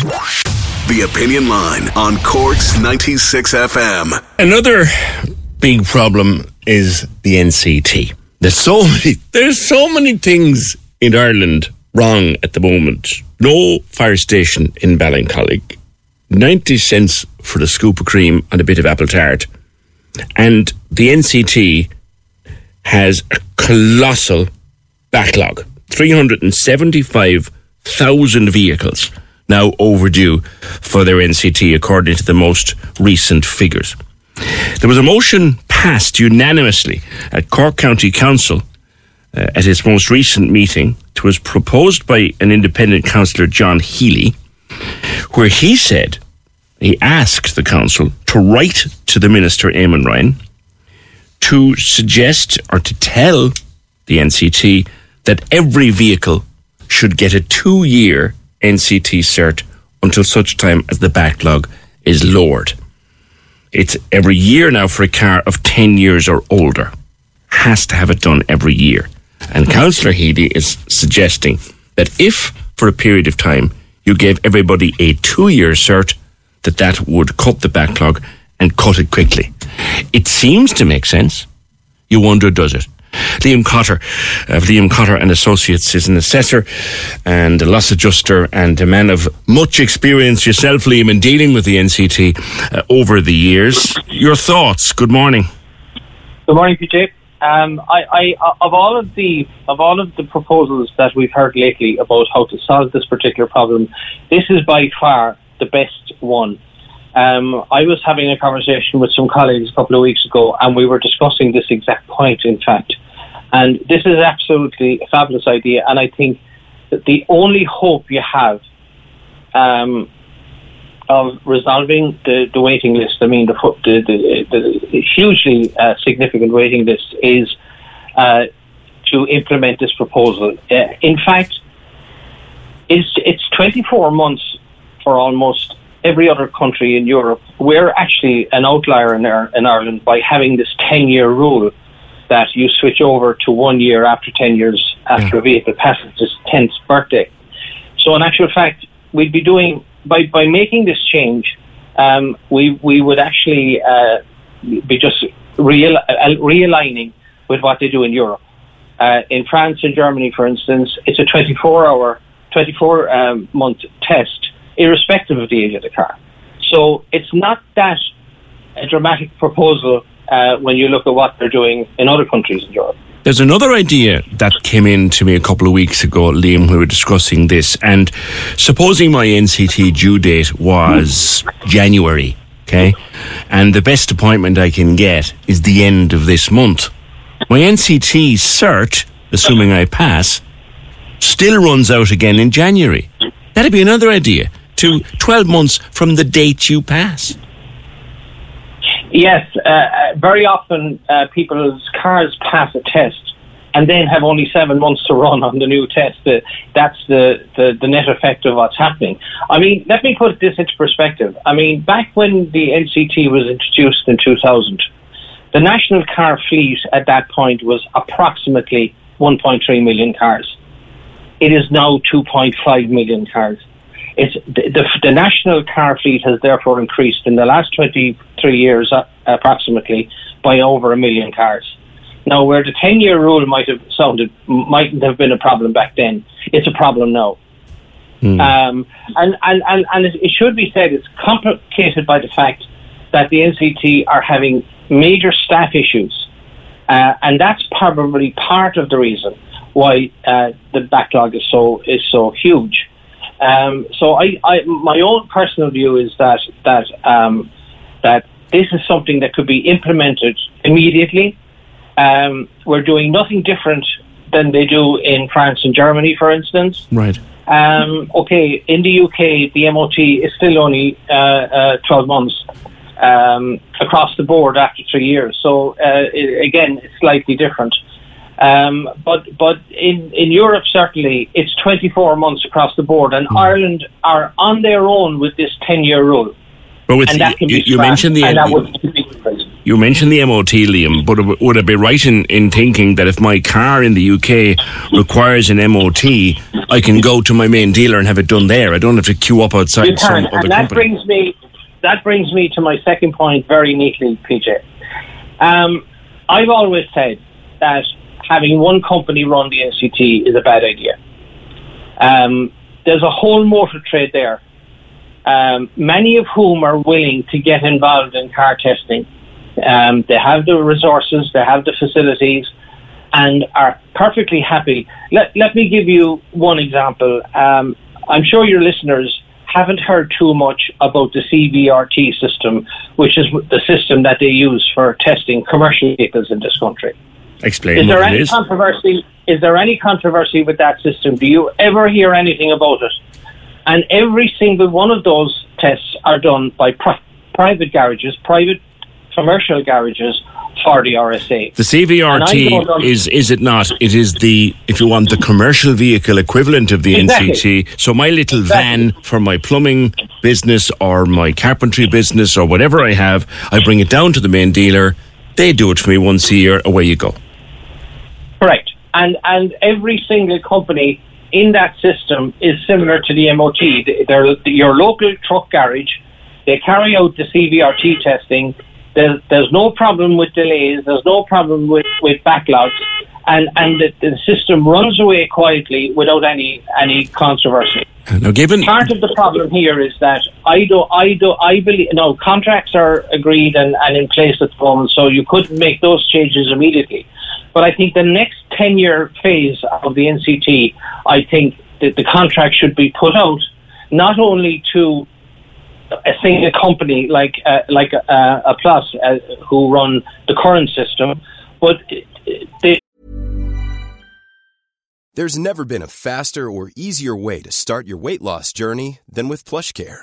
The Opinion Line on Cork's 96 FM. Another big problem is the NCT. There's so many there's so many things in Ireland wrong at the moment. No fire station in Ballincollig. 90 cents for the scoop of cream and a bit of apple tart. And the NCT has a colossal backlog. 375,000 vehicles now overdue for their NCT, according to the most recent figures. There was a motion passed unanimously at Cork County Council uh, at its most recent meeting. It was proposed by an independent councillor, John Healy, where he said he asked the council to write to the minister, Eamon Ryan, to suggest or to tell the NCT that every vehicle should get a two year NCT cert until such time as the backlog is lowered. It's every year now for a car of 10 years or older. Has to have it done every year. And Councillor Healy is suggesting that if, for a period of time, you gave everybody a two year cert, that that would cut the backlog and cut it quickly. It seems to make sense. You wonder, does it? Liam Cotter of Liam Cotter and Associates is an assessor and a loss adjuster and a man of much experience yourself, Liam, in dealing with the NCT uh, over the years. Your thoughts? Good morning. Good morning, PJ. Um, I, I, of all of the of all of the proposals that we've heard lately about how to solve this particular problem, this is by far the best one. Um, I was having a conversation with some colleagues a couple of weeks ago, and we were discussing this exact point. In fact, and this is absolutely a fabulous idea, and I think that the only hope you have um, of resolving the, the waiting list, I mean, the, the, the, hugely uh, significant waiting list, is uh, to implement this proposal. Uh, in fact, it's, it's 24 months for almost every other country in Europe. We're actually an outlier in, our, in Ireland by having this 10 year rule that you switch over to one year after 10 years after yeah. a vehicle passes its 10th birthday. So, in actual fact, we'd be doing, by, by making this change, um, we, we would actually uh, be just real, uh, realigning with what they do in Europe. Uh, in France and Germany, for instance, it's a 24 hour, 24 um, month test, irrespective of the age of the car. So it's not that a dramatic proposal uh, when you look at what they're doing in other countries in Europe. There's another idea that came in to me a couple of weeks ago, Liam, we were discussing this. And supposing my NCT due date was January, okay, and the best appointment I can get is the end of this month. My NCT cert, assuming I pass, still runs out again in January. That'd be another idea. To 12 months from the date you pass. Yes, uh, uh, very often uh, people's cars pass a test and then have only seven months to run on the new test. That's the, the, the, net effect of what's happening. I mean, let me put this into perspective. I mean, back when the NCT was introduced in 2000, the national car fleet at that point was approximately 1.3 million cars. It is now 2.5 million cars. It's the, the, the, national car fleet has therefore increased in the last 23 years, uh, approximately, by over a million cars. Now, where the 10 year rule might have sounded, mightn't have been a problem back then, it's a problem now. Mm. Um, and, and, and, and it should be said it's complicated by the fact that the NCT are having major staff issues. Uh, and that's probably part of the reason why uh, the backlog is so is so huge. Um, so I, I, my own personal view is that that um, that this is something that could be implemented immediately. Um, we're doing nothing different than they do in France and Germany, for instance. Right. Um, okay, in the UK, the MOT is still only uh, uh, 12 months um, across the board after three years. So uh, it, again, it's slightly different. Um, but but in, in Europe certainly it's 24 months across the board, and mm. Ireland are on their own with this 10 year rule. But with the, you, you mentioned the you mentioned the MOT, Liam. But would I be right in, in thinking that if my car in the UK requires an MOT, I can go to my main dealer and have it done there? I don't have to queue up outside you some other and that company. brings me that brings me to my second point very neatly, PJ. Um, I've always said that having one company run the NCT is a bad idea. Um, there's a whole motor trade there um, many of whom are willing to get involved in car testing. Um, they have the resources, they have the facilities, and are perfectly happy. Let, let me give you one example. Um, I'm sure your listeners haven't heard too much about the CVRT system, which is the system that they use for testing commercial vehicles in this country. Explain is there any is. controversy? Is there any controversy with that system? Do you ever hear anything about it? And every single one of those tests are done by pri- private garages, private commercial garages for the RSA. The CVRT is is it not? It is the if you want the commercial vehicle equivalent of the exactly. NCT. So my little exactly. van for my plumbing business or my carpentry business or whatever I have, I bring it down to the main dealer. They do it for me once a year. Away you go. Correct. And and every single company in that system is similar to the MOT. They're your local truck garage. They carry out the CVRT testing. There's, there's no problem with delays. There's no problem with, with backlogs. And, and the, the system runs away quietly without any, any controversy. Now, given part of the problem here is that I do, I do, I believe. No, contracts are agreed and, and in place at the moment, so you couldn't make those changes immediately. But I think the next 10 year phase of the NCT, I think that the contract should be put out not only to a single company like uh, like uh, Applus uh, who run the current system, but they. There's never been a faster or easier way to start your weight loss journey than with PlushCare.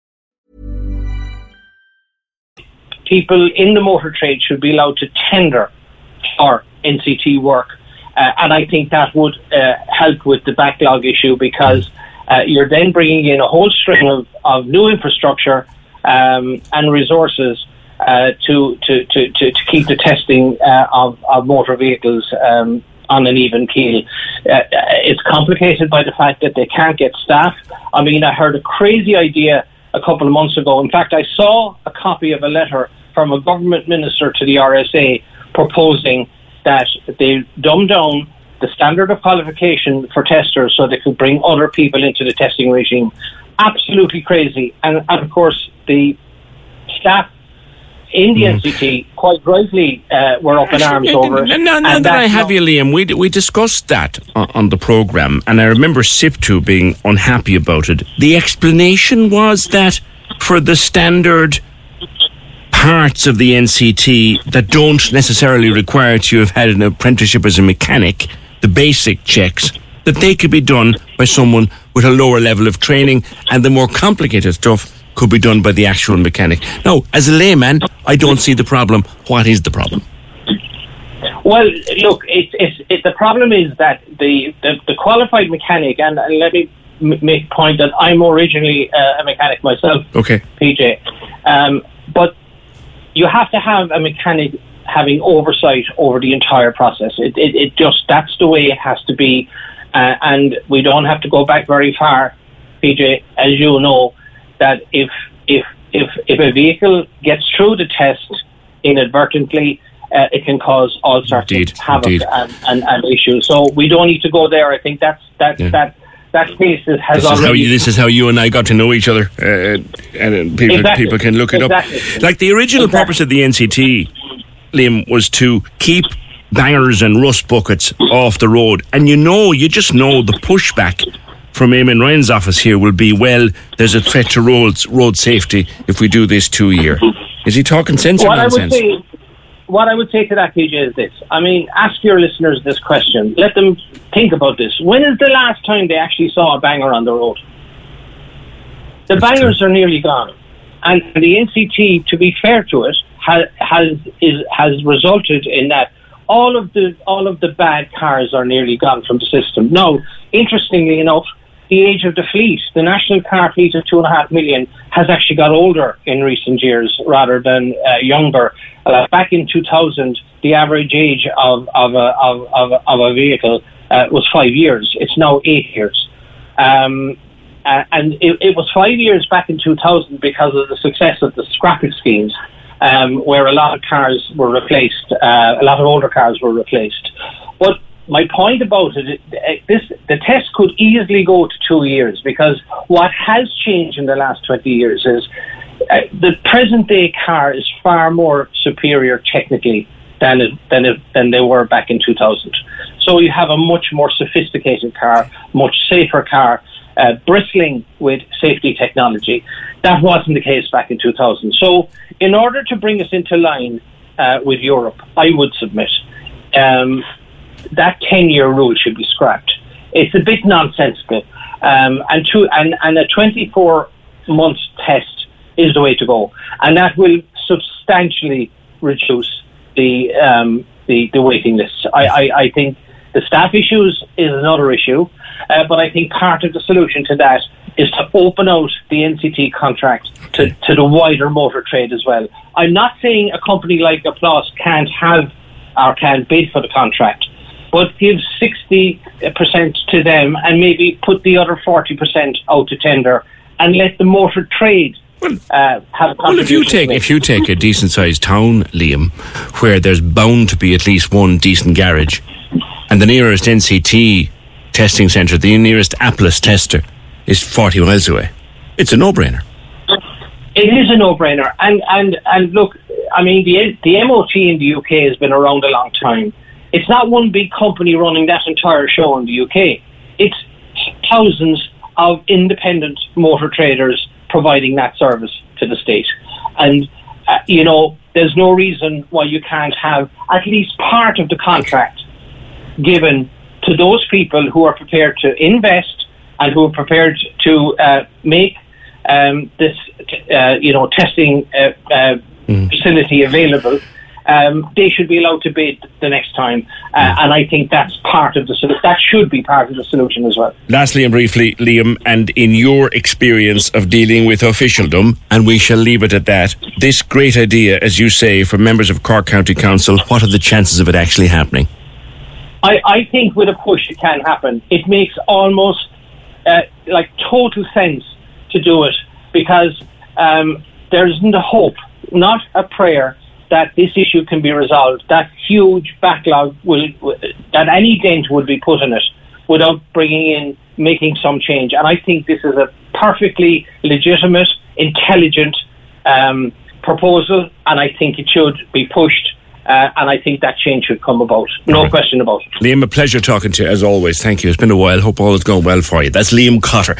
People in the motor trade should be allowed to tender for NCT work. Uh, and I think that would uh, help with the backlog issue because uh, you're then bringing in a whole string of, of new infrastructure um, and resources uh, to, to, to, to, keep the testing uh, of, of motor vehicles um, on an even keel. Uh, it's complicated by the fact that they can't get staff. I mean, I heard a crazy idea a couple of months ago. In fact, I saw a copy of a letter from a government minister to the RSA proposing that they dumb down the standard of qualification for testers so they could bring other people into the testing regime. Absolutely crazy. And, and of course, the staff in the NCT mm. quite rightly uh, were up in arms over it. Now, now that I have you, Liam, we, we discussed that on, on the programme, and I remember SIPTU being unhappy about it. The explanation was that for the standard parts of the NCT that don't necessarily require you to have had an apprenticeship as a mechanic, the basic checks, that they could be done by someone with a lower level of training, and the more complicated stuff could be done by the actual mechanic. Now, as a layman, I don't see the problem. What is the problem? Well, look, it's, it's, it, the problem is that the, the, the qualified mechanic, and, and let me m- make point that I'm originally uh, a mechanic myself, okay, PJ. Um, but you have to have a mechanic having oversight over the entire process. It, it, it just that's the way it has to be, uh, and we don't have to go back very far, PJ, as you know, that if if if if a vehicle gets through the test inadvertently. Uh, it can cause all sorts indeed, of havoc and, and, and, issues. So we don't need to go there. I think that's that yeah. that that case has this already. Is how you, this is how you and I got to know each other, uh, and people exactly. people can look it exactly. up. Like the original exactly. purpose of the NCT, Liam, was to keep bangers and rust buckets off the road, and you know, you just know the pushback from Eamon Ryan's office here will be, well, there's a threat to roads, road safety if we do this two year. Is he talking sense or nonsense? I would say, what I would say to that, PJ, is this. I mean, ask your listeners this question. Let them think about this. When is the last time they actually saw a banger on the road? The That's bangers true. are nearly gone. And the NCT, to be fair to it, has, has, is, has resulted in that all of the all of the bad cars are nearly gone from the system. Now, interestingly enough, the age of the fleet, the national car fleet of two and a half million, has actually got older in recent years rather than uh, younger. Uh, back in 2000, the average age of, of, a, of, of, of a vehicle uh, was five years. It's now eight years. Um, uh, and it, it, was five years back in 2000 because of the success of the scrapping schemes, um, where a lot of cars were replaced, uh, a lot of older cars were replaced. My point about it, this the test could easily go to two years because what has changed in the last 20 years is uh, the present day car is far more superior technically than it, than it, than they were back in 2000. So you have a much more sophisticated car, much safer car, uh, bristling with safety technology. That wasn't the case back in 2000. So in order to bring us into line uh, with Europe, I would submit um, that 10 year rule should be scrapped. It's a bit nonsensical. Um, and, and, and a 24 month test is the way to go. And that will substantially reduce the, um, the, the waiting lists. I, I, I think the staff issues is another issue, uh, but I think part of the solution to that is to open out the NCT contract to, to the wider motor trade as well. I'm not saying a company like Applus can't have or can't bid for the contract, but give 60% to them and maybe put the other 40% out to tender and let the motor trade well, uh, well, if you take if you take a decent sized town, Liam, where there's bound to be at least one decent garage, and the nearest NCT testing centre, the nearest Applus tester, is forty miles away, it's a no brainer. It is a no brainer, and and and look, I mean the the MOT in the UK has been around a long time. It's not one big company running that entire show in the UK. It's thousands of independent motor traders providing that service to the state. And, uh, you know, there's no reason why you can't have at least part of the contract given to those people who are prepared to invest and who are prepared to uh, make um, this, uh, you know, testing uh, uh, mm. facility available um, they should be allowed to bid the next time. Uh, and I think that's part of the solution. That should be part of the solution as well. Lastly and briefly, Liam, and in your experience of dealing with officialdom, and we shall leave it at that, this great idea, as you say, for members of Cork County Council, what are the chances of it actually happening? I, I think with a push it can happen. It makes almost uh, like total sense to do it because um, there isn't a hope, not a prayer that this issue can be resolved. That huge backlog will that any dent would be put in it without bringing in making some change. And I think this is a perfectly legitimate, intelligent um, proposal, and I think it should be pushed. Uh, and I think that change should come about. No right. question about it. Liam, a pleasure talking to you as always. Thank you. It's been a while. Hope all is going well for you. That's Liam Cotter,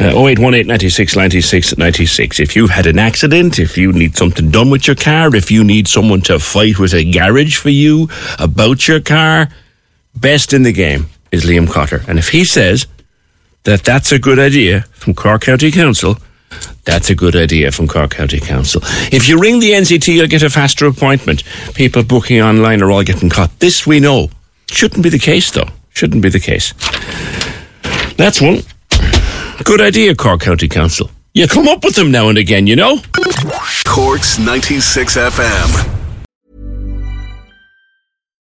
uh, 0818 96 96 96. If you've had an accident, if you need something done with your car, if you need someone to fight with a garage for you about your car, best in the game is Liam Cotter. And if he says that that's a good idea from Cork County Council, that's a good idea from Cork County Council. If you ring the NCT, you'll get a faster appointment. People booking online are all getting caught. This we know. Shouldn't be the case, though. Shouldn't be the case. That's one. Good idea, Cork County Council. You come up with them now and again, you know? Cork's 96 FM.